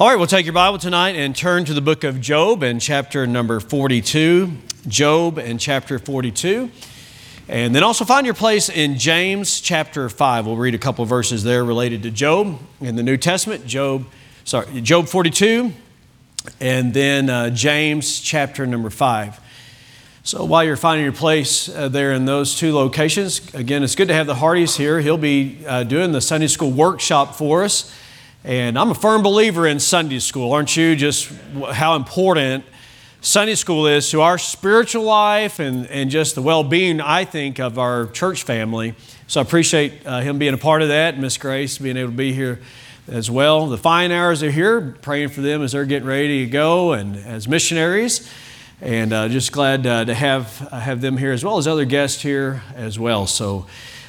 All right, we'll take your Bible tonight and turn to the book of Job and chapter number 42. Job and chapter 42. And then also find your place in James chapter 5. We'll read a couple verses there related to Job in the New Testament. Job, sorry, Job 42, and then uh, James chapter number 5. So while you're finding your place uh, there in those two locations, again, it's good to have the Hardys here. He'll be uh, doing the Sunday school workshop for us. And I'm a firm believer in Sunday school, aren't you? Just how important Sunday school is to our spiritual life and, and just the well being, I think, of our church family. So I appreciate uh, him being a part of that, Miss Grace being able to be here as well. The fine hours are here, praying for them as they're getting ready to go and as missionaries. And uh, just glad uh, to have, uh, have them here as well as other guests here as well. So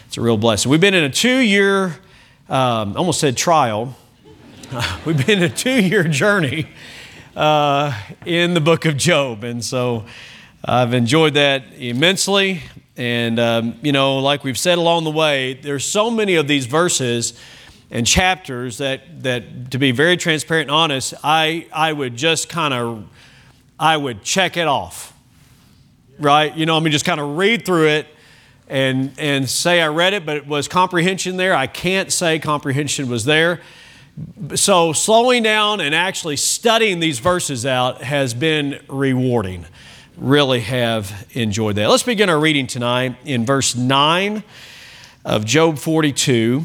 it's a real blessing. We've been in a two year, um, almost said trial we've been a two year journey uh, in the book of Job. And so I've enjoyed that immensely. And, um, you know, like we've said along the way, there's so many of these verses and chapters that, that to be very transparent and honest, I, I would just kind of, I would check it off, right? You know, I mean, just kind of read through it and, and say I read it, but it was comprehension there. I can't say comprehension was there so slowing down and actually studying these verses out has been rewarding. Really have enjoyed that. Let's begin our reading tonight in verse 9 of Job 42.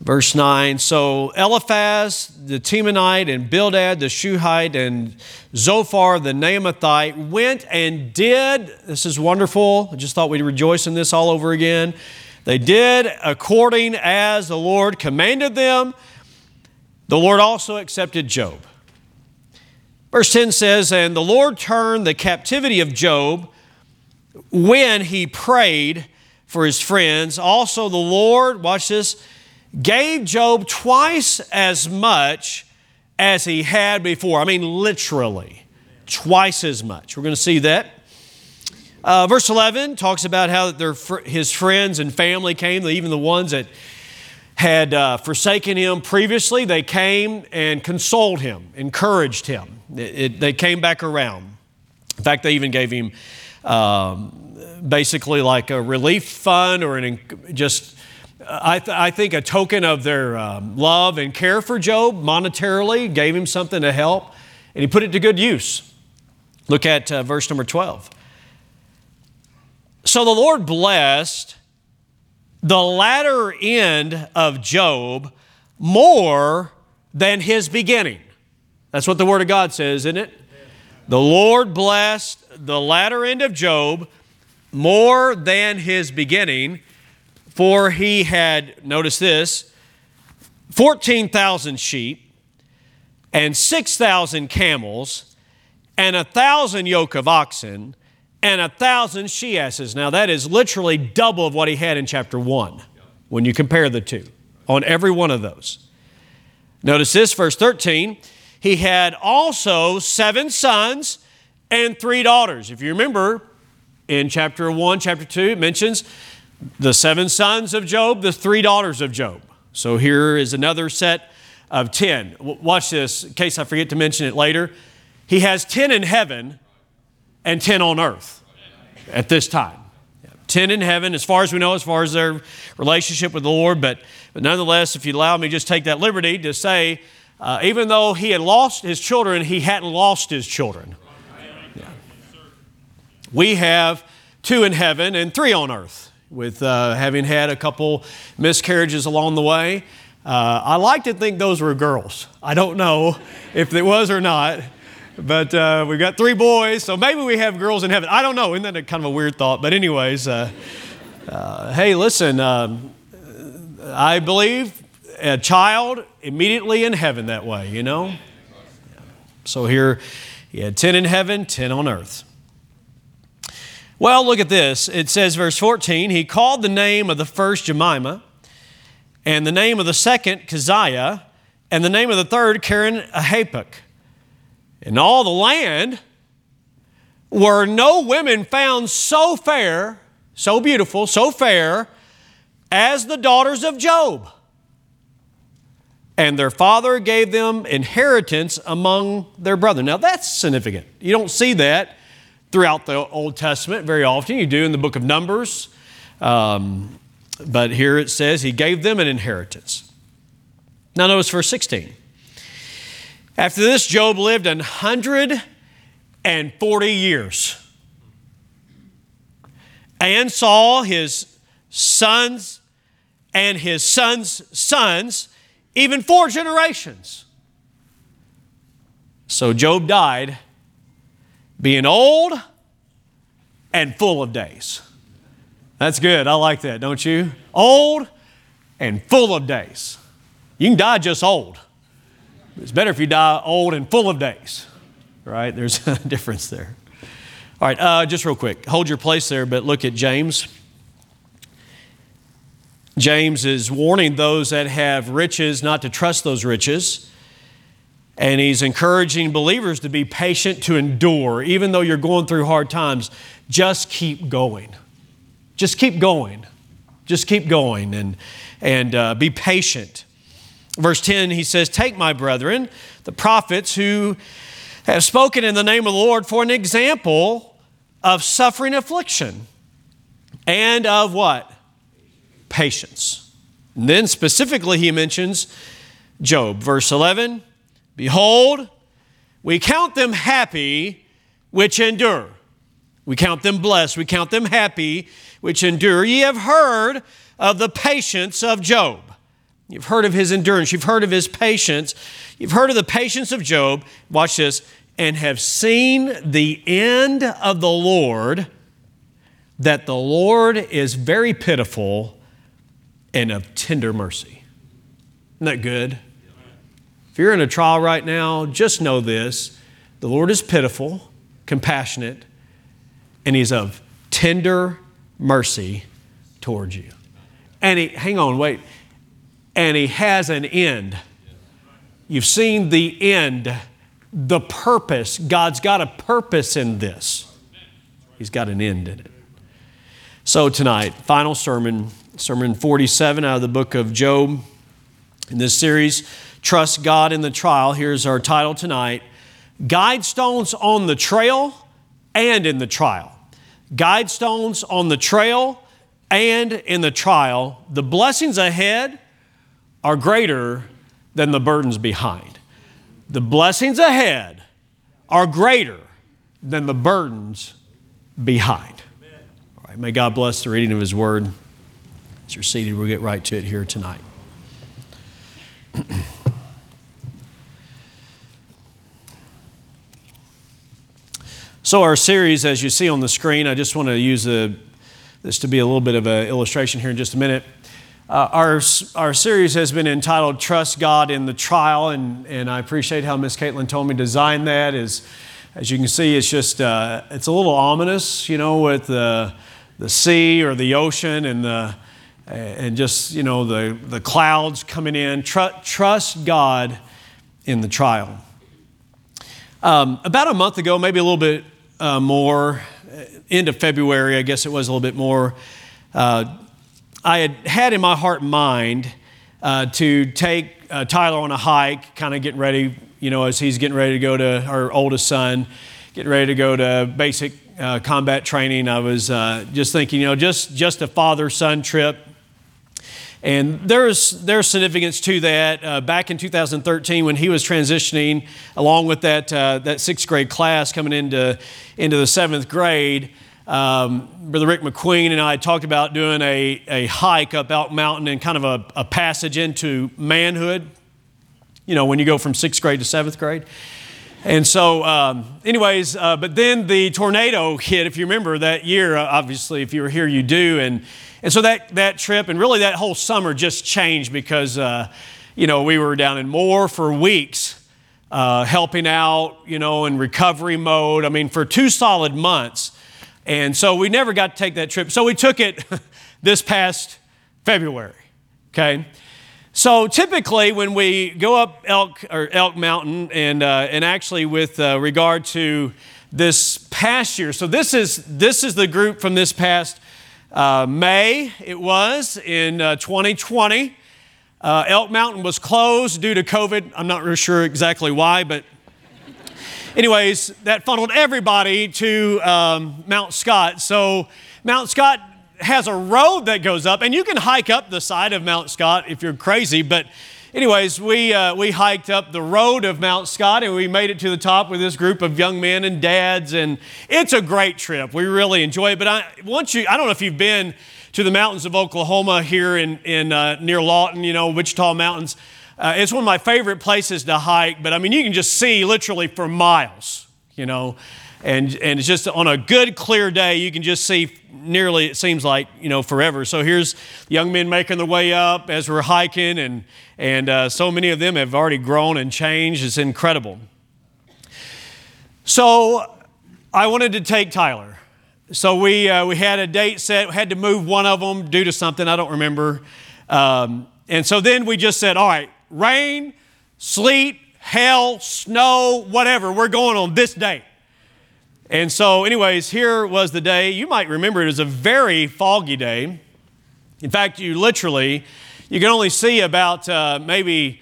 Verse 9 So Eliphaz the Temanite and Bildad the Shuhite and Zophar the Naamathite went and did, this is wonderful. I just thought we'd rejoice in this all over again they did according as the Lord commanded them. The Lord also accepted Job. Verse 10 says, And the Lord turned the captivity of Job when he prayed for his friends. Also, the Lord, watch this, gave Job twice as much as he had before. I mean, literally, twice as much. We're going to see that. Uh, verse 11 talks about how their, his friends and family came, even the ones that had uh, forsaken him previously, they came and consoled him, encouraged him. It, it, they came back around. In fact, they even gave him um, basically like a relief fund or an just, I, th- I think, a token of their um, love and care for Job monetarily, gave him something to help, and he put it to good use. Look at uh, verse number 12. So the Lord blessed the latter end of Job more than his beginning. That's what the Word of God says, isn't it? The Lord blessed the latter end of Job more than his beginning, for he had, notice this, 14,000 sheep and 6,000 camels and a thousand yoke of oxen and a thousand she asses. Now, that is literally double of what he had in chapter 1 when you compare the two on every one of those. Notice this, verse 13. He had also seven sons and three daughters. If you remember, in chapter 1, chapter 2, it mentions the seven sons of Job, the three daughters of Job. So here is another set of 10. Watch this, in case I forget to mention it later. He has 10 in heaven and 10 on earth at this time. 10 in heaven, as far as we know, as far as their relationship with the Lord. But, but nonetheless, if you allow me just take that liberty to say, uh, even though he had lost his children, he hadn't lost his children. Yeah. We have two in heaven and three on earth, with uh, having had a couple miscarriages along the way. Uh, I like to think those were girls. I don't know if it was or not. But uh, we've got three boys, so maybe we have girls in heaven. I don't know. Isn't that a kind of a weird thought? But, anyways, uh, uh, hey, listen, um, I believe a child immediately in heaven that way, you know? So here, he had 10 in heaven, 10 on earth. Well, look at this. It says, verse 14, he called the name of the first Jemima, and the name of the second Keziah, and the name of the third Karen Ahapuk. In all the land were no women found so fair, so beautiful, so fair as the daughters of Job. and their father gave them inheritance among their brethren. Now that's significant. You don't see that throughout the Old Testament very often. You do in the book of Numbers. Um, but here it says he gave them an inheritance. Now notice verse 16. After this, Job lived an hundred and forty years and saw his sons and his sons' sons, even four generations. So Job died being old and full of days. That's good. I like that, don't you? Old and full of days. You can die just old. It's better if you die old and full of days, right? There's a difference there. All right, uh, just real quick, hold your place there, but look at James. James is warning those that have riches not to trust those riches. And he's encouraging believers to be patient, to endure. Even though you're going through hard times, just keep going. Just keep going. Just keep going and, and uh, be patient. Verse 10, he says, Take my brethren, the prophets who have spoken in the name of the Lord, for an example of suffering affliction and of what? Patience. And then specifically, he mentions Job. Verse 11 Behold, we count them happy which endure. We count them blessed. We count them happy which endure. Ye have heard of the patience of Job. You've heard of his endurance. You've heard of his patience. You've heard of the patience of Job. Watch this. And have seen the end of the Lord, that the Lord is very pitiful and of tender mercy. Isn't that good? If you're in a trial right now, just know this the Lord is pitiful, compassionate, and He's of tender mercy towards you. And He, hang on, wait, and He has an end. You've seen the end, the purpose. God's got a purpose in this, He's got an end in it. So, tonight, final sermon, sermon 47 out of the book of Job. In this series, Trust God in the Trial. Here's our title tonight Guide Stones on the Trail and in the Trial. Guide stones on the trail and in the trial. The blessings ahead are greater than the burdens behind. The blessings ahead are greater than the burdens behind. All right, may God bless the reading of His Word. As you're seated, we'll get right to it here tonight. So, our series, as you see on the screen, I just want to use a, this to be a little bit of an illustration here in just a minute. Uh, our, our series has been entitled Trust God in the Trial, and, and I appreciate how Miss Caitlin told me to design that. Is, as you can see, it's just, uh, it's a little ominous, you know, with the, the sea or the ocean and the, and just, you know, the, the clouds coming in. Tr- trust God in the trial. Um, about a month ago, maybe a little bit uh, more, uh, end of February, I guess it was a little bit more, uh, I had had in my heart and mind uh, to take uh, Tyler on a hike, kind of getting ready, you know, as he's getting ready to go to our oldest son, getting ready to go to basic uh, combat training. I was just thinking, you know, just, just a father son trip and there's, there's significance to that. Uh, back in 2013, when he was transitioning, along with that, uh, that sixth grade class coming into, into the seventh grade, um, Brother Rick McQueen and I talked about doing a, a hike up Elk Mountain and kind of a, a passage into manhood, you know, when you go from sixth grade to seventh grade. And so, um, anyways, uh, but then the tornado hit, if you remember that year, uh, obviously, if you were here, you do. And and so that, that trip and really that whole summer just changed because, uh, you know, we were down in Moore for weeks uh, helping out, you know, in recovery mode. I mean, for two solid months. And so we never got to take that trip. So we took it this past February, okay? So typically, when we go up Elk or Elk Mountain, and uh, and actually with uh, regard to this past year, so this is this is the group from this past uh, May, it was in uh, 2020. Uh, Elk Mountain was closed due to COVID. I'm not really sure exactly why, but anyways, that funneled everybody to um, Mount Scott. So Mount Scott has a road that goes up, and you can hike up the side of Mount Scott if you're crazy, but anyways, we, uh, we hiked up the road of Mount Scott and we made it to the top with this group of young men and dads. And it's a great trip. We really enjoy it. But I, once you, I don't know if you've been to the mountains of Oklahoma here in, in uh, near Lawton, you know, Wichita Mountains. Uh, it's one of my favorite places to hike, but I mean, you can just see literally for miles, you know, and, and it's just on a good, clear day, you can just see nearly, it seems like, you know, forever. So here's young men making their way up as we're hiking, and, and uh, so many of them have already grown and changed. It's incredible. So I wanted to take Tyler. So we, uh, we had a date set, had to move one of them due to something, I don't remember. Um, and so then we just said, all right, rain, sleet, hail, snow, whatever, we're going on this day. And so, anyways, here was the day. You might remember it was a very foggy day. In fact, you literally, you can only see about uh, maybe.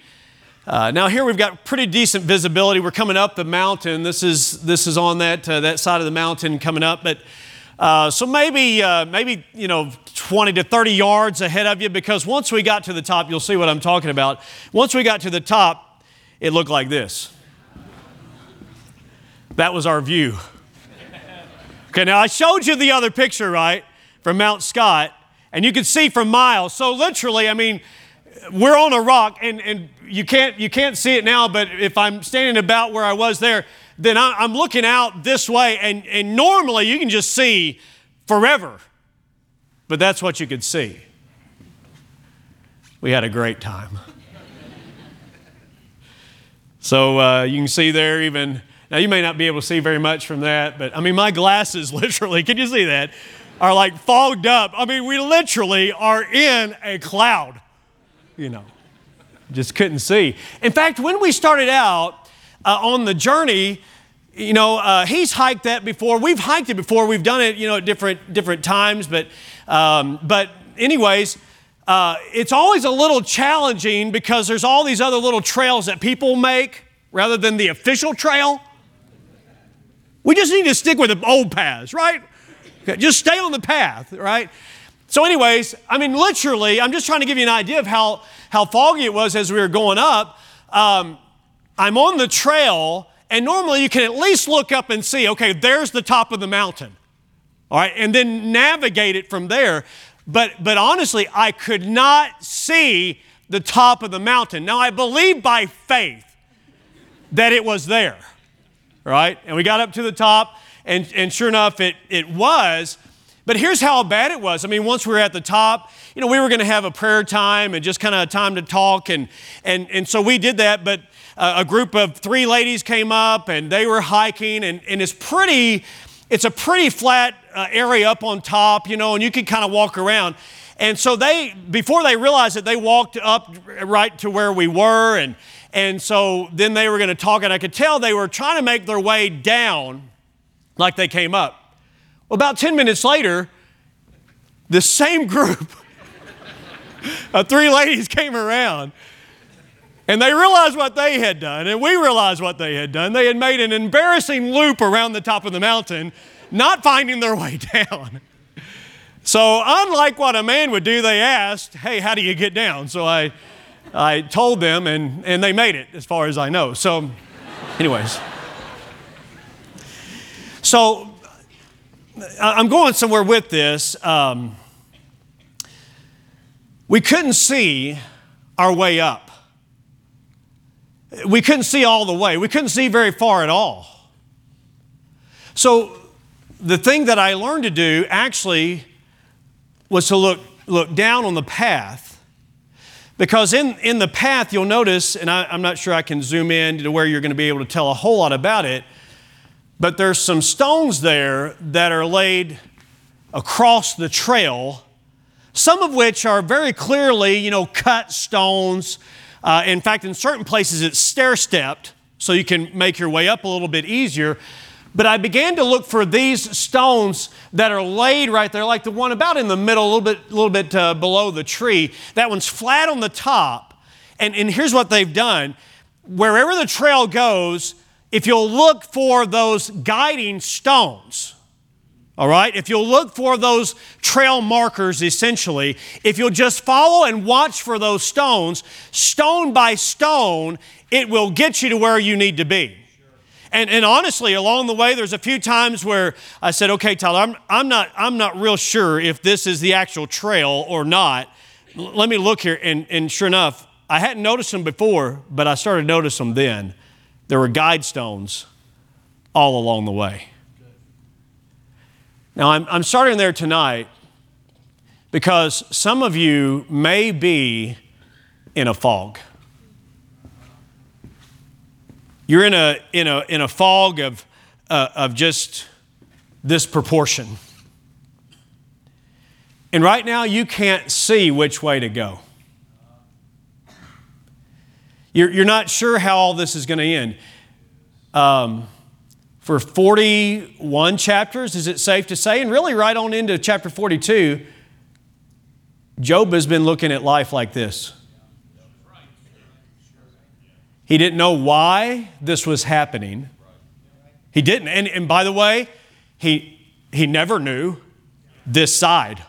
Uh, now here we've got pretty decent visibility. We're coming up the mountain. This is this is on that uh, that side of the mountain coming up, but uh, so maybe uh, maybe you know 20 to 30 yards ahead of you. Because once we got to the top, you'll see what I'm talking about. Once we got to the top, it looked like this. That was our view. Okay, now I showed you the other picture, right, from Mount Scott, and you can see for miles. So literally, I mean, we're on a rock, and, and you, can't, you can't see it now, but if I'm standing about where I was there, then I'm looking out this way, and, and normally you can just see forever. But that's what you could see. We had a great time. so uh, you can see there, even now, you may not be able to see very much from that, but I mean, my glasses literally, can you see that? Are like fogged up. I mean, we literally are in a cloud, you know, just couldn't see. In fact, when we started out uh, on the journey, you know, uh, he's hiked that before. We've hiked it before. We've done it, you know, at different different times. But, um, but anyways, uh, it's always a little challenging because there's all these other little trails that people make rather than the official trail. We just need to stick with the old paths, right? Okay, just stay on the path, right? So, anyways, I mean, literally, I'm just trying to give you an idea of how, how foggy it was as we were going up. Um, I'm on the trail, and normally you can at least look up and see, okay, there's the top of the mountain, all right, and then navigate it from there. But, but honestly, I could not see the top of the mountain. Now, I believe by faith that it was there right? And we got up to the top, and, and sure enough, it, it was. But here's how bad it was. I mean, once we were at the top, you know, we were going to have a prayer time and just kind of a time to talk. And, and, and so we did that. But uh, a group of three ladies came up and they were hiking. And, and it's pretty, it's a pretty flat uh, area up on top, you know, and you can kind of walk around. And so they, before they realized it, they walked up right to where we were. And, and so then they were going to talk, and I could tell they were trying to make their way down like they came up. Well, about 10 minutes later, the same group of three ladies came around. And they realized what they had done, and we realized what they had done. They had made an embarrassing loop around the top of the mountain, not finding their way down. So, unlike what a man would do, they asked, Hey, how do you get down? So I I told them, and, and they made it, as far as I know. So, anyways. So, I'm going somewhere with this. Um, we couldn't see our way up. We couldn't see all the way. We couldn't see very far at all. So, the thing that I learned to do actually was to look, look down on the path because in, in the path, you'll notice, and I, I'm not sure I can zoom in to where you're going to be able to tell a whole lot about it, but there's some stones there that are laid across the trail, some of which are very clearly, you know, cut stones. Uh, in fact, in certain places, it's stair stepped, so you can make your way up a little bit easier. But I began to look for these stones that are laid right there, like the one about in the middle, a little bit, a little bit uh, below the tree. That one's flat on the top, And, and here's what they've done wherever the trail goes, if you'll look for those guiding stones, all right, if you'll look for those trail markers essentially, if you'll just follow and watch for those stones, stone by stone, it will get you to where you need to be. And, and honestly, along the way, there's a few times where I said, okay, Tyler, I'm, I'm, not, I'm not real sure if this is the actual trail or not. L- let me look here. And, and sure enough, I hadn't noticed them before, but I started to notice them then. There were guide stones all along the way. Now, I'm, I'm starting there tonight because some of you may be in a fog. You're in a, in a, in a fog of, uh, of just this proportion. And right now, you can't see which way to go. You're, you're not sure how all this is going to end. Um, for 41 chapters, is it safe to say? And really, right on into chapter 42, Job has been looking at life like this. He didn't know why this was happening. He didn't. And, and by the way, he, he never knew this side.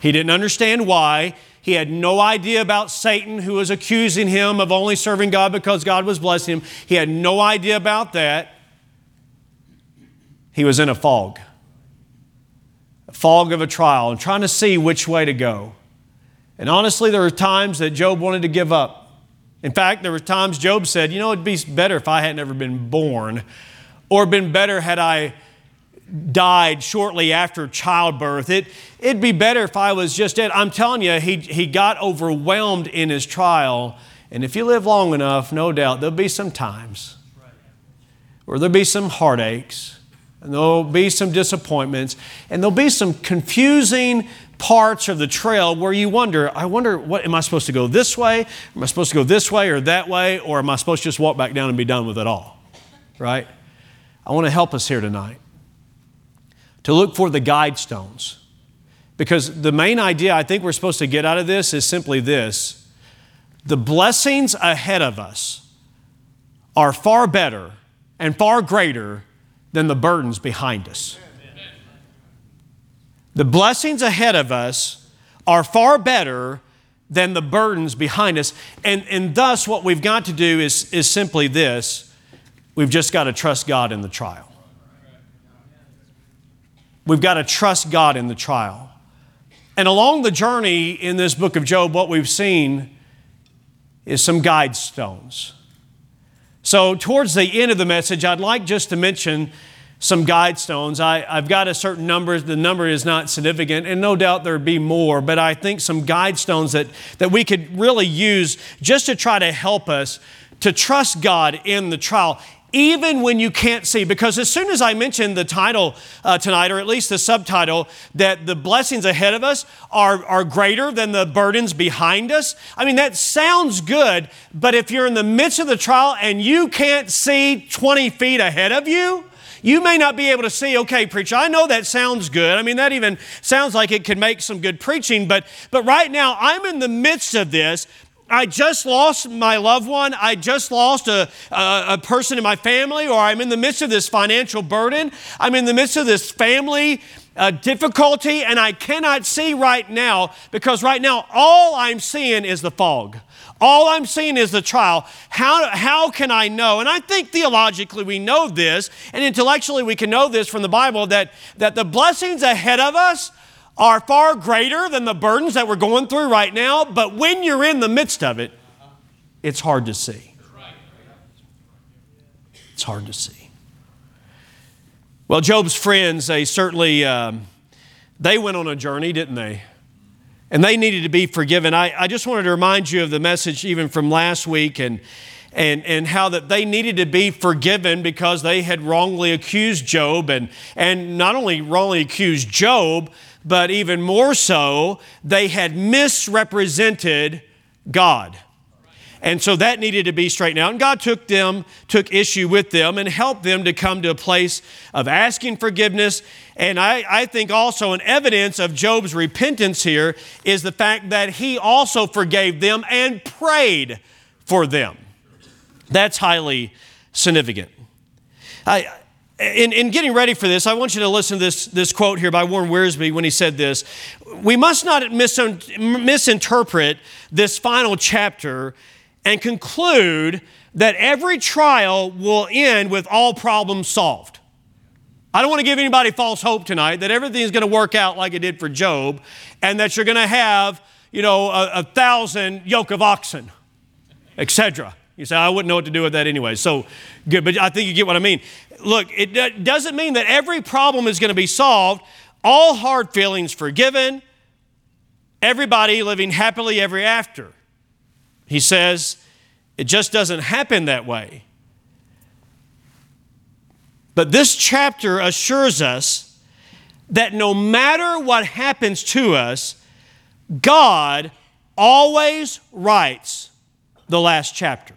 He didn't understand why. He had no idea about Satan, who was accusing him of only serving God because God was blessing him. He had no idea about that. He was in a fog, a fog of a trial, and trying to see which way to go. And honestly, there were times that Job wanted to give up. In fact, there were times Job said, You know, it'd be better if I hadn't ever been born, or been better had I died shortly after childbirth. It, it'd be better if I was just dead. I'm telling you, he, he got overwhelmed in his trial. And if you live long enough, no doubt there'll be some times where there'll be some heartaches, and there'll be some disappointments, and there'll be some confusing parts of the trail where you wonder, I wonder, what am I supposed to go this way? Am I supposed to go this way or that way? Or am I supposed to just walk back down and be done with it all? Right? I want to help us here tonight to look for the guide stones. Because the main idea I think we're supposed to get out of this is simply this the blessings ahead of us are far better and far greater than the burdens behind us. The blessings ahead of us are far better than the burdens behind us. And, and thus, what we've got to do is, is simply this we've just got to trust God in the trial. We've got to trust God in the trial. And along the journey in this book of Job, what we've seen is some guide stones. So, towards the end of the message, I'd like just to mention some guide stones. I, have got a certain number, the number is not significant, and no doubt there'd be more, but I think some guide stones that, that we could really use just to try to help us to trust God in the trial, even when you can't see. Because as soon as I mentioned the title uh, tonight, or at least the subtitle, that the blessings ahead of us are, are greater than the burdens behind us, I mean, that sounds good, but if you're in the midst of the trial and you can't see 20 feet ahead of you, you may not be able to see, okay, preacher, I know that sounds good. I mean, that even sounds like it could make some good preaching, but, but right now I'm in the midst of this. I just lost my loved one. I just lost a, a, a, person in my family, or I'm in the midst of this financial burden. I'm in the midst of this family uh, difficulty, and I cannot see right now because right now all I'm seeing is the fog. All I'm seeing is the trial. How, how can I know? And I think theologically we know this, and intellectually we can know this from the Bible that, that the blessings ahead of us are far greater than the burdens that we're going through right now. But when you're in the midst of it, it's hard to see. It's hard to see. Well, Job's friends, they certainly um, they went on a journey, didn't they? and they needed to be forgiven. I, I just wanted to remind you of the message even from last week and, and, and how that they needed to be forgiven because they had wrongly accused Job and, and not only wrongly accused Job, but even more so, they had misrepresented God. And so that needed to be straightened out. And God took them, took issue with them, and helped them to come to a place of asking forgiveness. And I, I think also an evidence of Job's repentance here is the fact that he also forgave them and prayed for them. That's highly significant. I, in, in getting ready for this, I want you to listen to this, this quote here by Warren Wiersbe when he said this. We must not misinterpret this final chapter and conclude that every trial will end with all problems solved. I don't want to give anybody false hope tonight that everything is going to work out like it did for Job and that you're going to have, you know, a, a thousand yoke of oxen, etc. You say, I wouldn't know what to do with that anyway. So good, but I think you get what I mean. Look, it doesn't mean that every problem is going to be solved, all hard feelings forgiven, everybody living happily ever after. He says it just doesn't happen that way. But this chapter assures us that no matter what happens to us, God always writes the last chapter.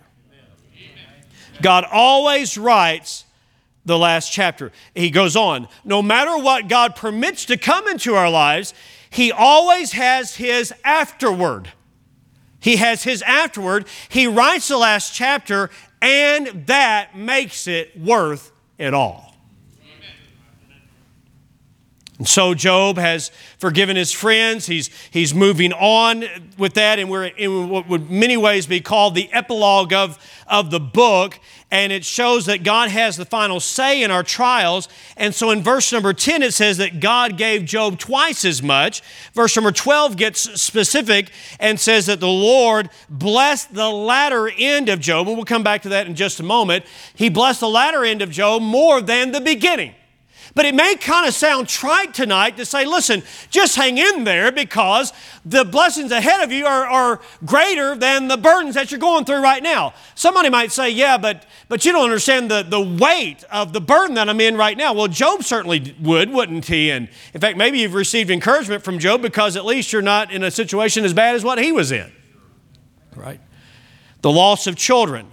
God always writes the last chapter. He goes on, no matter what God permits to come into our lives, He always has His afterward. He has his afterward. He writes the last chapter, and that makes it worth it all. And so Job has forgiven his friends. He's, he's moving on with that, and we're in what would many ways be called the epilogue of, of the book and it shows that God has the final say in our trials. And so in verse number 10, it says that God gave Job twice as much. Verse number 12 gets specific and says that the Lord blessed the latter end of Job, and we'll come back to that in just a moment. He blessed the latter end of Job more than the beginning. But it may kind of sound trite tonight to say, listen, just hang in there because the blessings ahead of you are, are greater than the burdens that you're going through right now. Somebody might say, yeah, but, but you don't understand the, the weight of the burden that I'm in right now. Well, Job certainly would, wouldn't he? And in fact, maybe you've received encouragement from Job because at least you're not in a situation as bad as what he was in. Right? The loss of children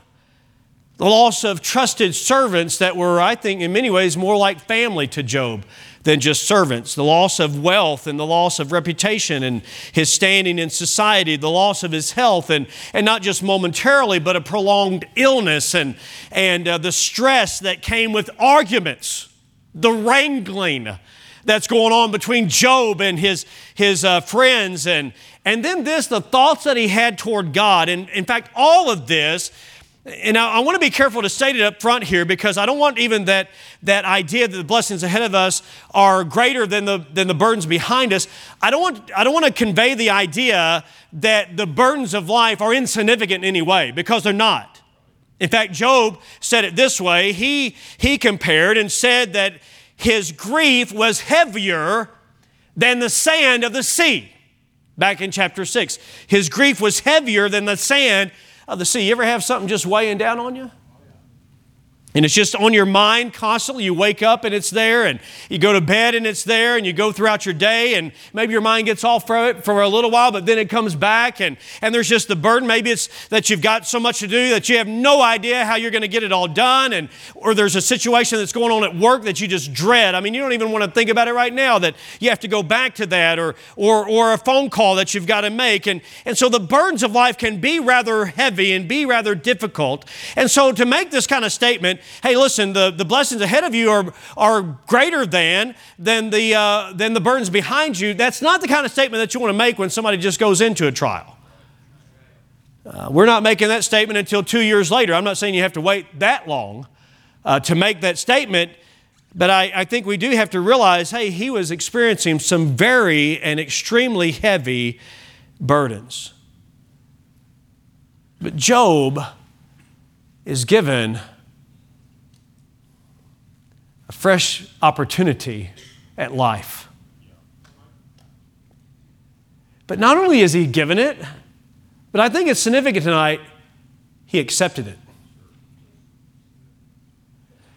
the loss of trusted servants that were, I think, in many ways more like family to Job than just servants, the loss of wealth and the loss of reputation and his standing in society, the loss of his health, and, and not just momentarily, but a prolonged illness and, and uh, the stress that came with arguments, the wrangling that's going on between Job and his, his uh, friends, and, and then this, the thoughts that he had toward God. And in fact, all of this and I, I, want to be careful to state it up front here because I don't want even that, that idea that the blessings ahead of us are greater than the, than the burdens behind us. I don't, want, I don't want to convey the idea that the burdens of life are insignificant in any way because they're not. In fact, Job said it this way he, he compared and said that his grief was heavier than the sand of the sea. Back in chapter 6. His grief was heavier than the sand of the sea. You ever have something just weighing down on you? And it's just on your mind constantly. You wake up and it's there, and you go to bed and it's there, and you go throughout your day, and maybe your mind gets off for it for a little while, but then it comes back, and, and there's just the burden. Maybe it's that you've got so much to do that you have no idea how you're going to get it all done, and or there's a situation that's going on at work that you just dread. I mean, you don't even want to think about it right now that you have to go back to that, or or or a phone call that you've got to make, and and so the burdens of life can be rather heavy and be rather difficult. And so to make this kind of statement hey, listen, the, the blessings ahead of you are, are greater than, than, the, uh, than the burdens behind you, that's not the kind of statement that you want to make when somebody just goes into a trial. Uh, we're not making that statement until two years later. I'm not saying you have to wait that long uh, to make that statement, but I, I think we do have to realize hey, he was experiencing some very and extremely heavy burdens. But Job is given a fresh opportunity at life. But not only is he given it, but I think it's significant tonight, he accepted it.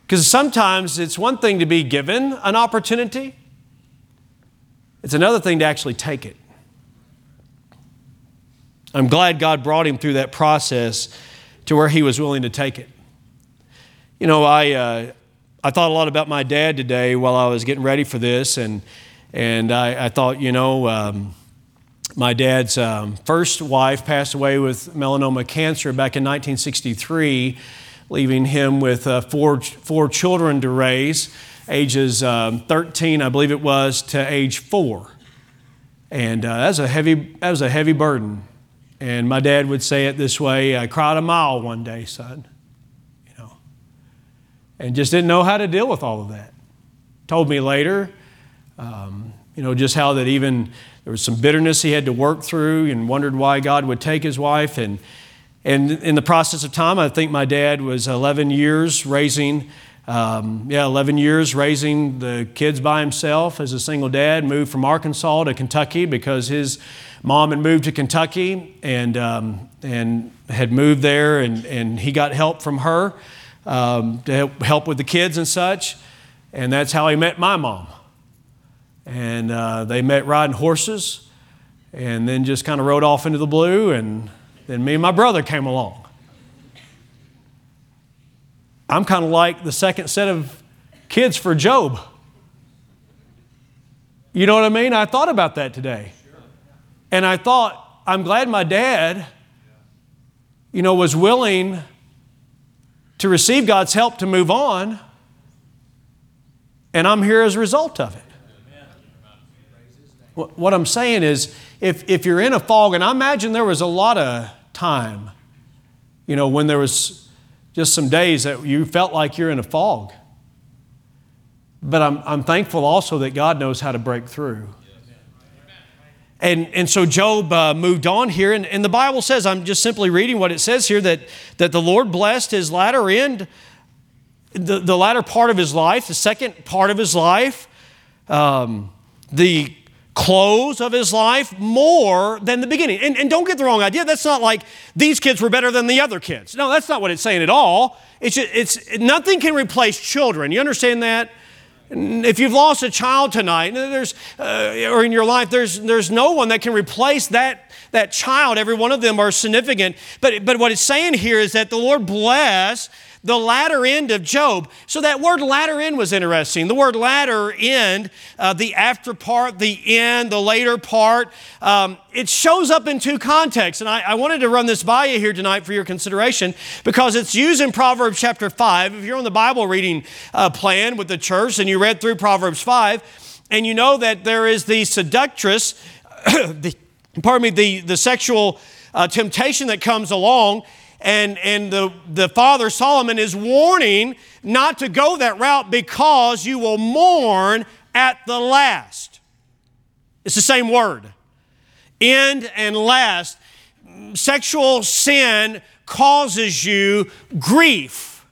Because sometimes it's one thing to be given an opportunity, it's another thing to actually take it. I'm glad God brought him through that process to where he was willing to take it. You know, I, uh, I thought a lot about my dad today while I was getting ready for this, and, and I, I thought, you know, um, my dad's um, first wife passed away with melanoma cancer back in 1963, leaving him with uh, four, four children to raise, ages um, 13, I believe it was, to age four. And uh, was a heavy, that was a heavy burden. And my dad would say it this way I cried a mile one day, son. And just didn't know how to deal with all of that. Told me later, um, you know, just how that even there was some bitterness he had to work through and wondered why God would take his wife. And, and in the process of time, I think my dad was 11 years raising, um, yeah, 11 years raising the kids by himself as a single dad, moved from Arkansas to Kentucky because his mom had moved to Kentucky and, um, and had moved there, and, and he got help from her um, to help, with the kids and such. And that's how he met my mom. And uh, they met riding horses and then just kind of rode off into the blue. And then me and my brother came along. I'm kind of like the second set of kids for Job. You know what I mean? I thought about that today. And I thought, I'm glad my dad, you know, was willing to receive God's help to move on. And I'm here as a result of it. What I'm saying is, if, if you're in a fog, and I imagine there was a lot of time, you know, when there was just some days that you felt like you're in a fog. But I'm, I'm thankful also that God knows how to break through. And, and so Job uh, moved on here, and, and the Bible says, I'm just simply reading what it says here, that, that the Lord blessed his latter end, the, the latter part of his life, the second part of his life, um, the close of his life more than the beginning. And, and, don't get the wrong idea. That's not like these kids were better than the other kids. No, that's not what it's saying at all. It's, just, it's nothing can replace children. You understand that? If you've lost a child tonight, there's, uh, or in your life, there's, there's no one that can replace that, that child. Every one of them are significant. But, but what it's saying here is that the Lord bless the latter end of Job. So that word latter end was interesting. The word latter end, uh, the after part, the end, the later part, um, it shows up in two contexts. And I, I, wanted to run this by you here tonight for your consideration because it's used in Proverbs chapter 5. If you're on the Bible reading uh, plan with the church and you read through Proverbs 5, and you know that there is the seductress, the, pardon me, the, the sexual uh, temptation that comes along and, and the, the father Solomon is warning not to go that route because you will mourn at the last. It's the same word. End and last. Sexual sin causes you grief.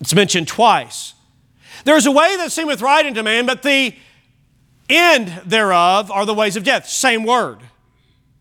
It's mentioned twice. There is a way that seemeth right unto man, but the end thereof are the ways of death. Same word.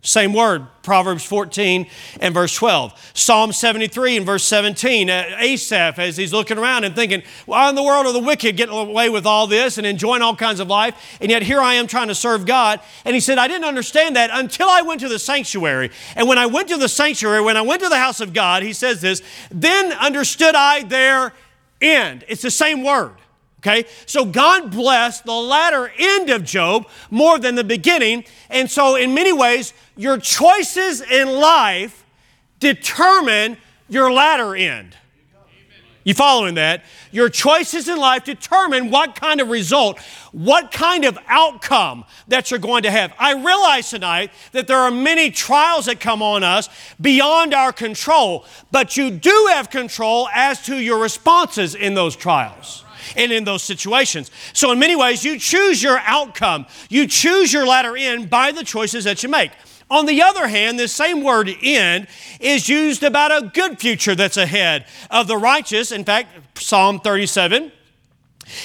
Same word, Proverbs 14 and verse 12. Psalm 73 and verse 17. Uh, Asaph, as he's looking around and thinking, why in the world are the wicked getting away with all this and enjoying all kinds of life? And yet here I am trying to serve God. And he said, I didn't understand that until I went to the sanctuary. And when I went to the sanctuary, when I went to the house of God, he says this, then understood I their end. It's the same word. Okay, so God blessed the latter end of Job more than the beginning. And so, in many ways, your choices in life determine your latter end. You following that? Your choices in life determine what kind of result, what kind of outcome that you're going to have. I realize tonight that there are many trials that come on us beyond our control, but you do have control as to your responses in those trials and in those situations. So, in many ways, you choose your outcome, you choose your latter end by the choices that you make. On the other hand, this same word end is used about a good future that's ahead of the righteous. In fact, Psalm 37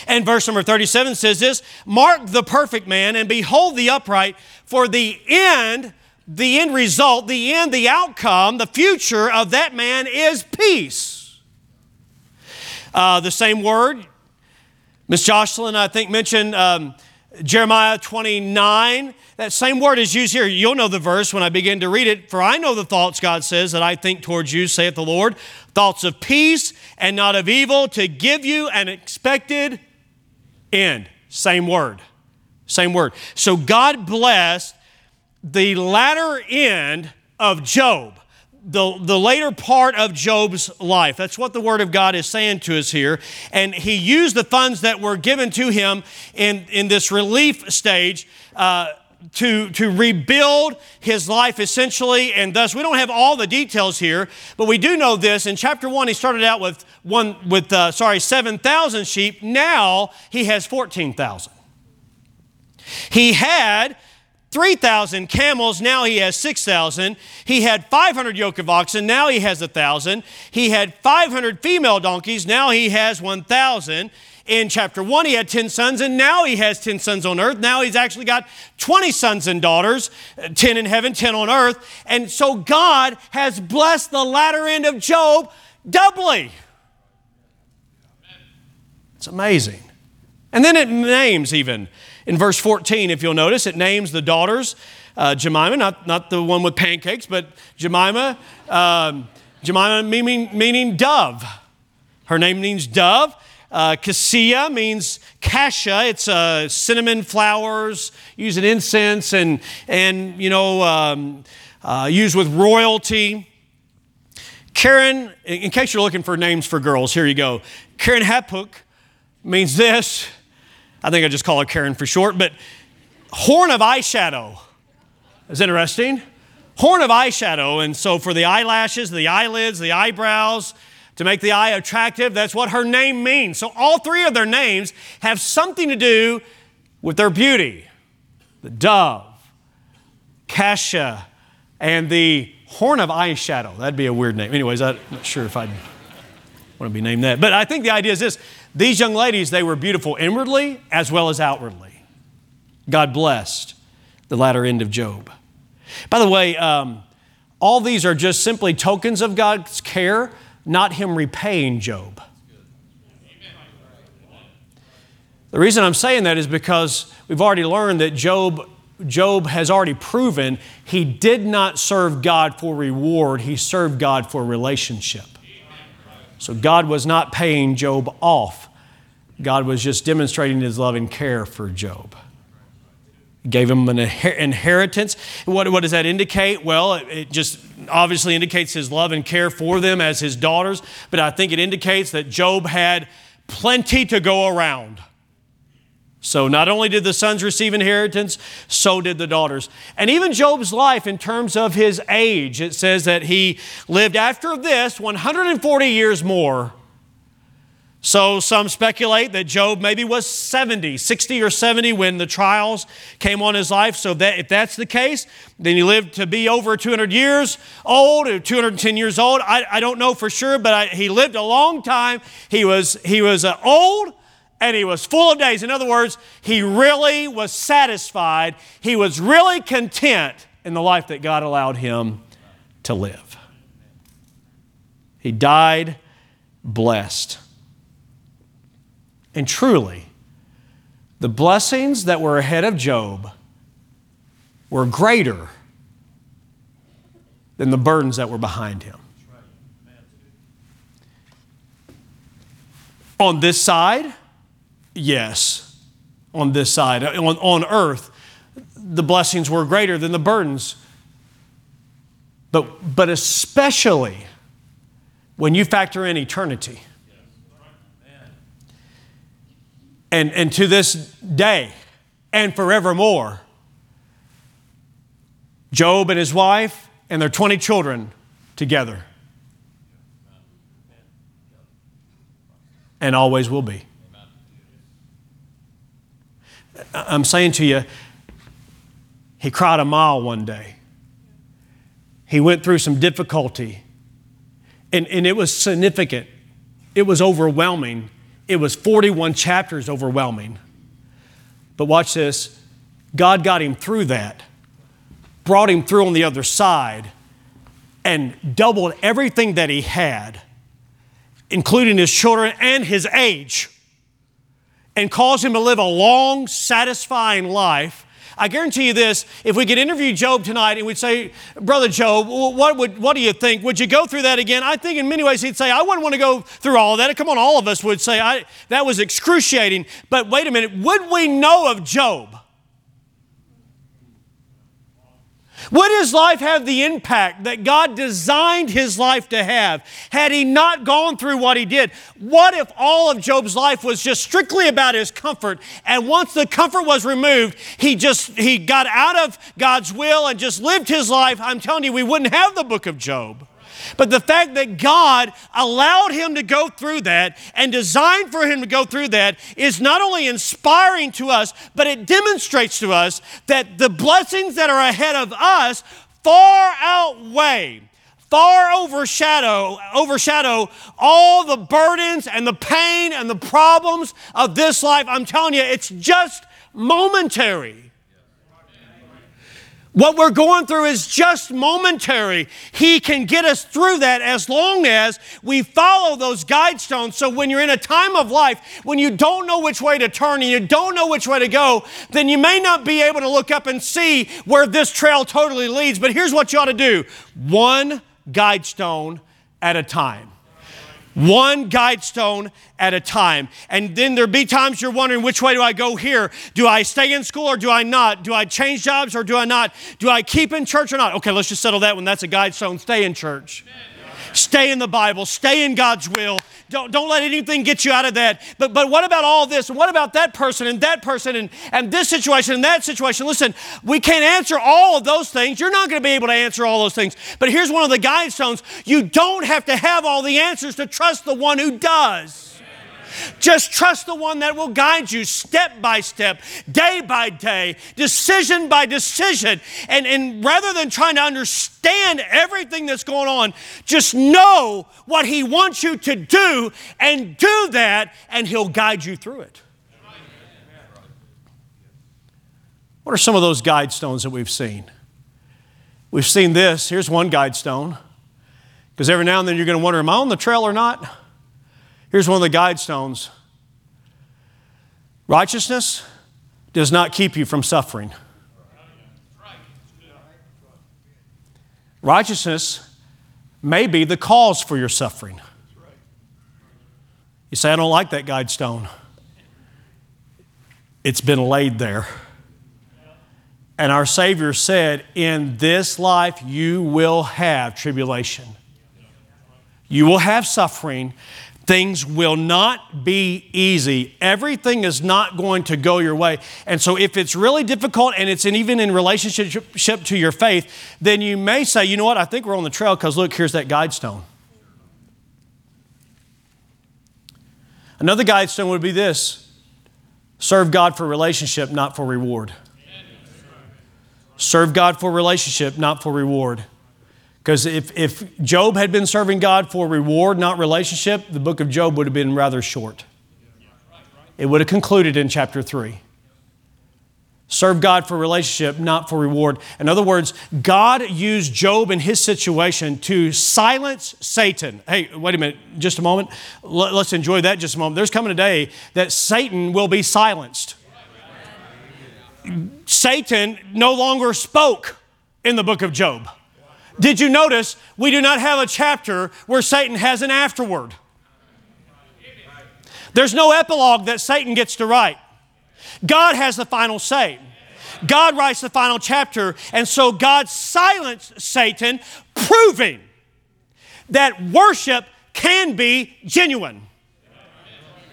and verse number 37 says this Mark the perfect man and behold the upright, for the end, the end result, the end, the outcome, the future of that man is peace. Uh, the same word Miss Jocelyn, I think, mentioned um, Jeremiah 29, that same word is used here. You'll know the verse when I begin to read it. For I know the thoughts, God says, that I think towards you, saith the Lord, thoughts of peace and not of evil, to give you an expected end. Same word. Same word. So God blessed the latter end of Job the, the later part of Job's life. That's what the Word of God is saying to us here. And he used the funds that were given to him in, in this relief stage uh, to, to rebuild his life essentially. And thus, we don't have all the details here, but we do know this. In chapter one, he started out with one with uh, sorry, 7,000 sheep. Now he has 14,000. He had 3,000 camels, now he has 6,000. He had 500 yoke of oxen, now he has 1,000. He had 500 female donkeys, now he has 1,000. In chapter 1, he had 10 sons, and now he has 10 sons on earth. Now he's actually got 20 sons and daughters, uh, 10 in heaven, 10 on earth. And so God has blessed the latter end of Job doubly. It's amazing. And then it names even in verse 14, if you'll notice, it names the daughters uh, Jemima, not, not the one with pancakes, but Jemima, um, Jemima meaning, meaning dove. Her name means dove. Uh, Kezia means cassia. It's uh, cinnamon flowers used in incense and, and you know, um, uh, used with royalty. Karen, in case you're looking for names for girls, here you go. Kerenhappuch means this. I think I just call her Karen for short, but horn of eyeshadow is interesting. Horn of eyeshadow, and so for the eyelashes, the eyelids, the eyebrows, to make the eye attractive, that's what her name means. So all three of their names have something to do with their beauty. The dove, Cassia, and the horn of eyeshadow. That'd be a weird name. Anyways, I'm not sure if I'd want to be named that. But I think the idea is this these young ladies, they were beautiful inwardly as well as outwardly. God blessed the latter end of Job. By the way, um, all these are just simply tokens of God's care, not Him repaying Job. The reason I'm saying that is because we've already learned that Job, Job has already proven he did not serve God for reward, he served God for relationship. So God was not paying Job off. God was just demonstrating his love and care for Job. Gave him an inheritance. What, what does that indicate? Well, it, it just obviously indicates his love and care for them as his daughters, but I think it indicates that Job had plenty to go around. So not only did the sons receive inheritance, so did the daughters. And even Job's life, in terms of his age, it says that he lived after this 140 years more. So some speculate that Job maybe was 70, 60 or 70 when the trials came on his life. So that if that's the case, then he lived to be over 200 years old or 210 years old. I, I don't know for sure, but I, he lived a long time. He was, he was uh, old and he was full of days. In other words, he really was satisfied. He was really content in the life that God allowed him to live. He died blessed. And truly, the blessings that were ahead of Job were greater than the burdens that were behind him. On this side, Yes, on this side. On, on earth, the blessings were greater than the burdens. But, but especially when you factor in eternity. And, and to this day and forevermore, Job and his wife and their 20 children together. And always will be. I'm saying to you, he cried a mile one day. He went through some difficulty, and, and it was significant. It was overwhelming. It was 41 chapters overwhelming. But watch this God got him through that, brought him through on the other side, and doubled everything that he had, including his children and his age and caused him to live a long, satisfying life. I guarantee you this if we could interview Job tonight and we'd say, Brother Job, what, would, what do you think? Would you go through that again? I think in many ways he'd say, I wouldn't want to go through all of that. Come on, all of us would say, that was excruciating. But wait a minute, would we know of Job? Would his life have the impact that God designed his life to have had he not gone through what he did? What if all of Job's life was just strictly about his comfort and once the comfort was removed, he just he got out of God's will and just lived his life? I'm telling you, we wouldn't have the book of Job. But the fact that God allowed him to go through that and designed for him to go through that is not only inspiring to us, but it demonstrates to us that the blessings that are ahead of us far outweigh far overshadow overshadow all the burdens and the pain and the problems of this life. I'm telling you, it's just momentary. What we're going through is just momentary. He can get us through that as long as we follow those guide stones. So when you're in a time of life when you don't know which way to turn and you don't know which way to go, then you may not be able to look up and see where this trail totally leads. But here's what you ought to do one guide stone at a time one guide stone at a time. And then there be times you're wondering, which way do I go here? Do I stay in school or do I not? Do I change jobs or do I not? Do I keep in church or not? Okay, let's just settle that one. That's a guide stone. Stay in church. Stay in the Bible. Stay in God's will. Don't, don't let anything get you out of that. But, but what about all this? What about that person and that person and, and this situation and that situation? Listen, we can't answer all of those things. You're not going to be able to answer all those things. But here's one of the guidestones you don't have to have all the answers to trust the one who does. Just trust the one that will guide you step by step, day by day, decision by decision. And, and rather than trying to understand everything that's going on, just know what He wants you to do and do that, and He'll guide you through it. What are some of those guide stones that we've seen? We've seen this. Here's one guide stone. Because every now and then you're going to wonder, am I on the trail or not? Here's one of the guide stones righteousness does not keep you from suffering. Righteousness may be the cause for your suffering. You say, I don't like that guide stone. It's been laid there. And our Savior said, In this life you will have tribulation. You will have suffering, Things will not be easy. Everything is not going to go your way. And so, if it's really difficult and it's in, even in relationship to your faith, then you may say, you know what, I think we're on the trail because look, here's that guide stone. Another guide stone would be this serve God for relationship, not for reward. Serve God for relationship, not for reward. Because if, if Job had been serving God for reward, not relationship, the book of Job would have been rather short. It would have concluded in chapter 3. Serve God for relationship, not for reward. In other words, God used Job in his situation to silence Satan. Hey, wait a minute, just a moment. Let's enjoy that just a moment. There's coming a day that Satan will be silenced. Satan no longer spoke in the book of Job. Did you notice we do not have a chapter where Satan has an afterword? There's no epilogue that Satan gets to write. God has the final say. God writes the final chapter, and so God silenced Satan, proving that worship can be genuine.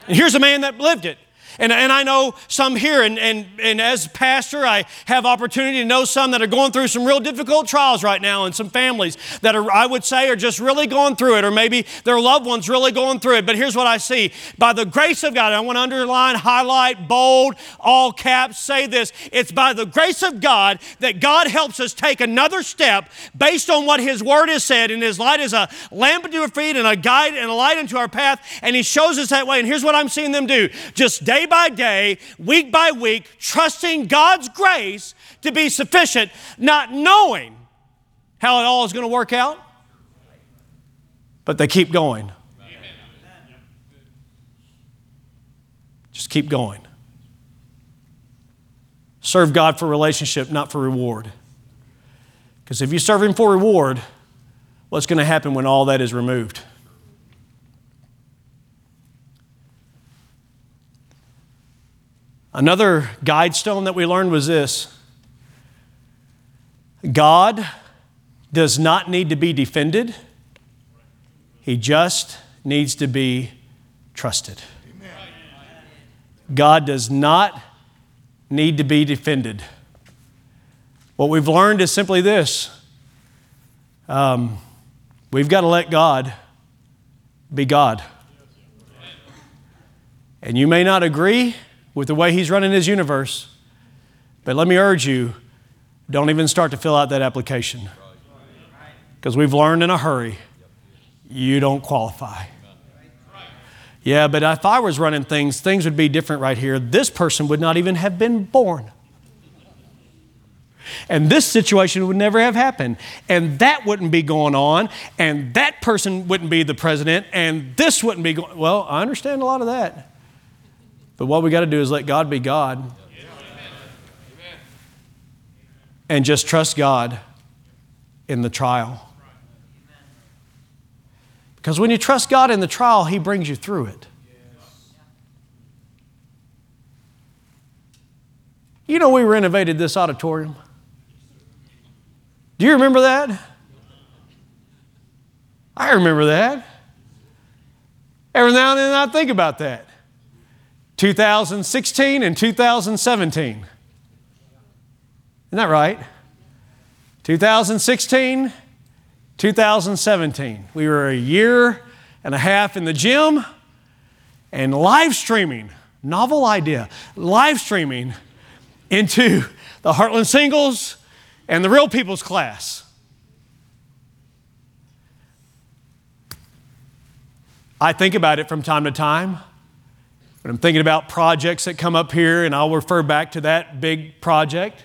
And here's a man that lived it. And, and I know some here, and, and, and as pastor, I have opportunity to know some that are going through some real difficult trials right now, and some families that are, I would say, are just really going through it, or maybe their loved ones really going through it. But here's what I see by the grace of God, I want to underline, highlight, bold, all caps, say this it's by the grace of God that God helps us take another step based on what His Word has said, and His light is a lamp unto our feet and a guide and a light unto our path, and He shows us that way. And here's what I'm seeing them do just day day by day, week by week, trusting God's grace to be sufficient, not knowing how it all is going to work out. But they keep going. Just keep going. Serve God for relationship, not for reward. Because if you serve Him for reward, what's going to happen when all that is removed? Another guide stone that we learned was this God does not need to be defended, He just needs to be trusted. God does not need to be defended. What we've learned is simply this um, we've got to let God be God. And you may not agree with the way He's running His universe, but let me urge you don't even start to fill out that application. Because we've learned in a hurry, you don't qualify. Yeah, but if I was running things, things would be different right here. This person would not even have been born. And this situation would never have happened. And that wouldn't be going on. And that person wouldn't be the president. And this wouldn't be going Well, I understand a lot of that. But what we got to do is let God be God. And just trust God in the trial. Because when you trust God in the trial, He brings you through it. You know, we renovated this auditorium. Do you remember that? I remember that. Every now and then I think about that. 2016 and 2017. Isn't that right? 2016 2017. We were a year and a half in the gym and live streaming, novel idea, live streaming into the Heartland Singles and the Real People's class. I think about it from time to time. When I'm thinking about projects that come up here, and I'll refer back to that big project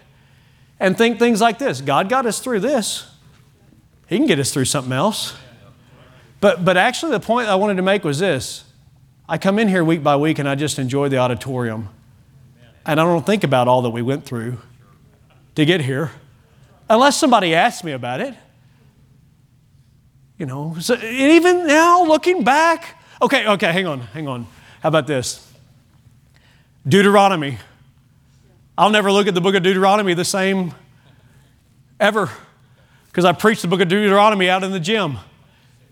and think things like this God got us through this. He can get us through something else. But, but actually, the point I wanted to make was this I come in here week by week and I just enjoy the auditorium. And I don't think about all that we went through to get here, unless somebody asks me about it. You know, so even now, looking back, okay, okay, hang on, hang on. How about this? Deuteronomy. I'll never look at the book of Deuteronomy the same ever because I preached the book of Deuteronomy out in the gym.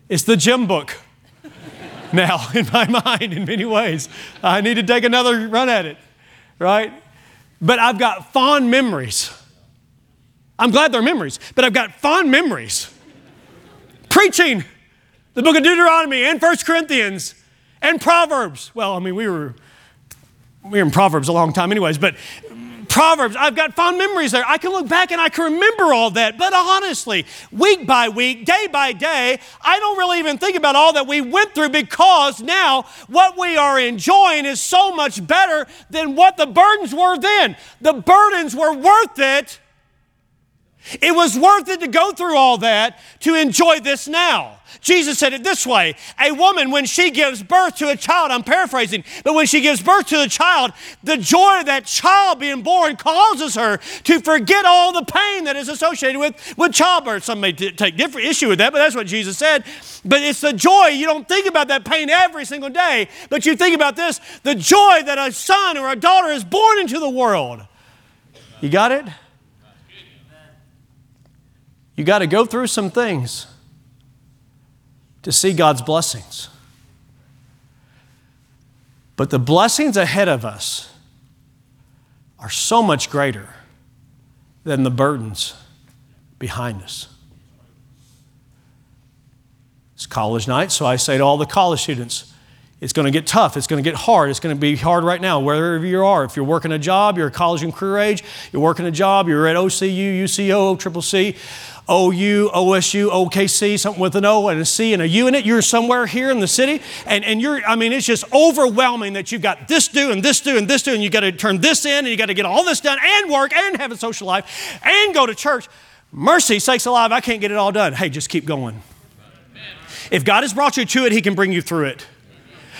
It's the gym book now in my mind in many ways. I need to take another run at it, right? But I've got fond memories. I'm glad they're memories, but I've got fond memories. Preaching the book of Deuteronomy and First Corinthians and Proverbs. Well, I mean, we were we were in Proverbs a long time anyways, but Proverbs, I've got fond memories there. I can look back and I can remember all that. But honestly, week by week, day by day, I don't really even think about all that we went through because now what we are enjoying is so much better than what the burdens were then. The burdens were worth it. It was worth it to go through all that to enjoy this now. Jesus said it this way A woman, when she gives birth to a child, I'm paraphrasing, but when she gives birth to a child, the joy of that child being born causes her to forget all the pain that is associated with, with childbirth. Some may t- take different issue with that, but that's what Jesus said. But it's the joy. You don't think about that pain every single day, but you think about this the joy that a son or a daughter is born into the world. You got it? You got to go through some things to see God's blessings. But the blessings ahead of us are so much greater than the burdens behind us. It's college night, so I say to all the college students, it's going to get tough. It's going to get hard. It's going to be hard right now, wherever you are. If you're working a job, you're a college and career age, you're working a job, you're at OCU, UCO, Triple C, OU, OSU, OKC, something with an O and a C and a U in it. You're somewhere here in the city, and, and you're, I mean, it's just overwhelming that you've got this due and this due and this due, and you got to turn this in, and you got to get all this done, and work, and have a social life, and go to church. Mercy sakes alive, I can't get it all done. Hey, just keep going. If God has brought you to it, He can bring you through it.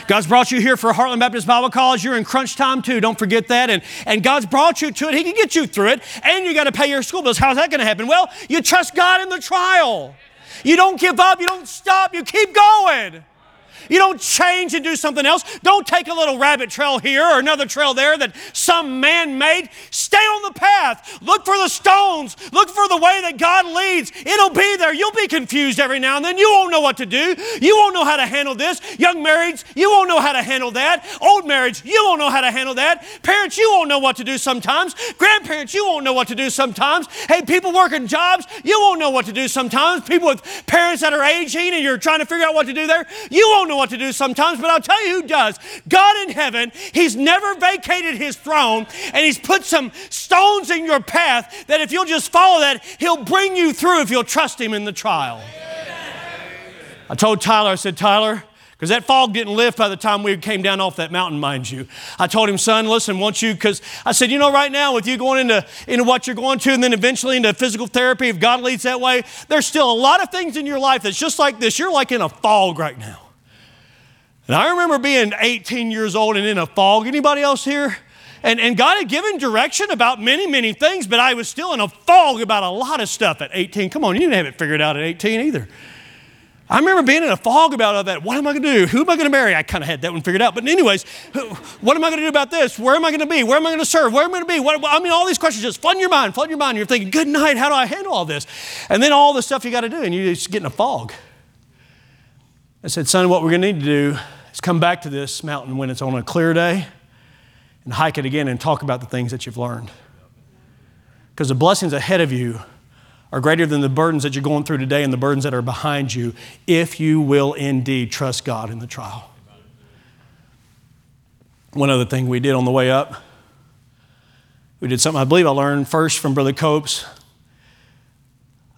God's brought you here for Heartland Baptist Bible College. You're in crunch time too. Don't forget that. And, and God's brought you to it. He can get you through it. And you got to pay your school bills. How's that going to happen? Well, you trust God in the trial. You don't give up. You don't stop. You keep going. You don't change and do something else. Don't take a little rabbit trail here or another trail there that some man made. Stay on the path. Look for the stones. Look for the way that God leads. It'll be there. You'll be confused every now and then. You won't know what to do. You won't know how to handle this. Young marrieds, you won't know how to handle that. Old marriage, you won't know how to handle that. Parents, you won't know what to do sometimes. Grandparents, you won't know what to do sometimes. Hey, people working jobs, you won't know what to do sometimes. People with parents that are aging and you're trying to figure out what to do there, you won't know know what to do sometimes, but I'll tell you who does. God in heaven, He's never vacated His throne, and He's put some stones in your path that if you'll just follow that, He'll bring you through if you'll trust Him in the trial. I told Tyler, I said, Tyler, because that fog didn't lift by the time we came down off that mountain, mind you. I told him, son, listen, won't you, because I said, you know, right now, with you going into, into what you're going to, and then eventually into physical therapy, if God leads that way, there's still a lot of things in your life that's just like this. You're like in a fog right now. And I remember being 18 years old and in a fog. Anybody else here? And, and God had given direction about many, many things, but I was still in a fog about a lot of stuff at 18. Come on, you didn't have it figured out at 18 either. I remember being in a fog about all that. What am I going to do? Who am I going to marry? I kind of had that one figured out. But, anyways, what am I going to do about this? Where am I going to be? Where am I going to serve? Where am I going to be? What, I mean, all these questions just flood your mind, flood your mind. You're thinking, good night, how do I handle all this? And then all the stuff you got to do, and you just get in a fog. I said, son, what we're going to need to do is come back to this mountain when it's on a clear day and hike it again and talk about the things that you've learned. Because the blessings ahead of you are greater than the burdens that you're going through today and the burdens that are behind you if you will indeed trust God in the trial. One other thing we did on the way up, we did something I believe I learned first from Brother Copes.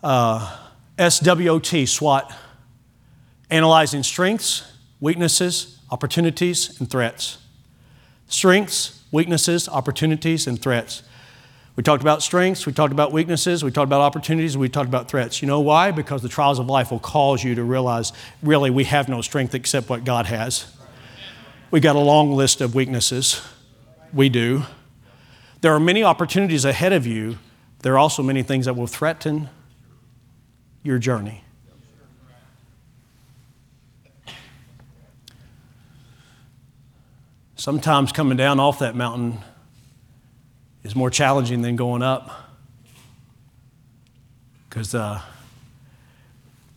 Uh, SWOT, SWOT, analyzing strengths, weaknesses, opportunities, and threats. Strengths, weaknesses, opportunities, and threats. We talked about strengths, we talked about weaknesses, we talked about opportunities, we talked about threats. You know why? Because the trials of life will cause you to realize really we have no strength except what God has. We got a long list of weaknesses. We do. There are many opportunities ahead of you. There are also many things that will threaten your journey. Sometimes coming down off that mountain is more challenging than going up. Because uh,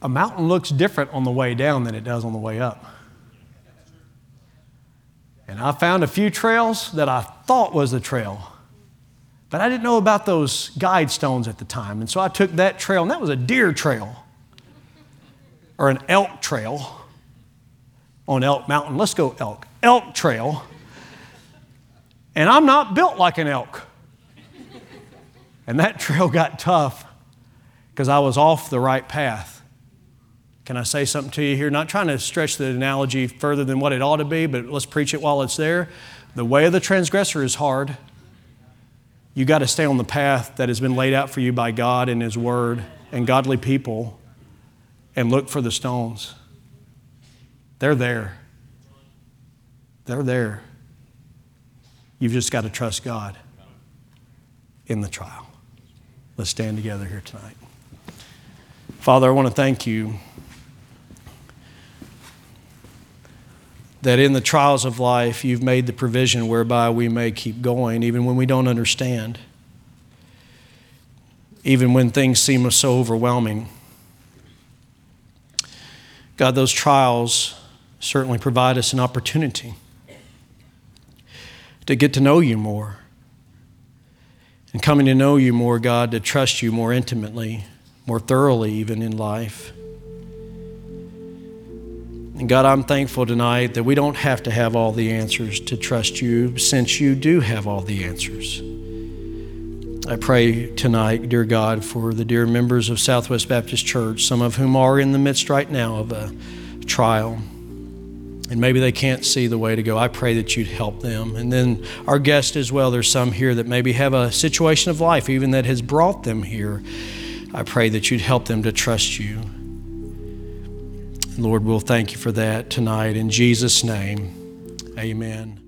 a mountain looks different on the way down than it does on the way up. And I found a few trails that I thought was the trail, but I didn't know about those guide stones at the time. And so I took that trail, and that was a deer trail or an elk trail on Elk Mountain. Let's go elk. Elk trail. And I'm not built like an elk. And that trail got tough because I was off the right path. Can I say something to you here? Not trying to stretch the analogy further than what it ought to be, but let's preach it while it's there. The way of the transgressor is hard. You got to stay on the path that has been laid out for you by God and His Word and godly people and look for the stones. They're there. They're there. You've just got to trust God in the trial. Let's stand together here tonight. Father, I want to thank you that in the trials of life, you've made the provision whereby we may keep going even when we don't understand, even when things seem so overwhelming. God, those trials certainly provide us an opportunity to get to know you more and coming to know you more, God, to trust you more intimately, more thoroughly, even in life. And God, I'm thankful tonight that we don't have to have all the answers to trust you since you do have all the answers. I pray tonight, dear God, for the dear members of Southwest Baptist Church, some of whom are in the midst right now of a trial and maybe they can't see the way to go. I pray that you'd help them. And then our guest as well, there's some here that maybe have a situation of life, even that has brought them here. I pray that you'd help them to trust you. Lord, we'll thank you for that tonight. In Jesus' name. Amen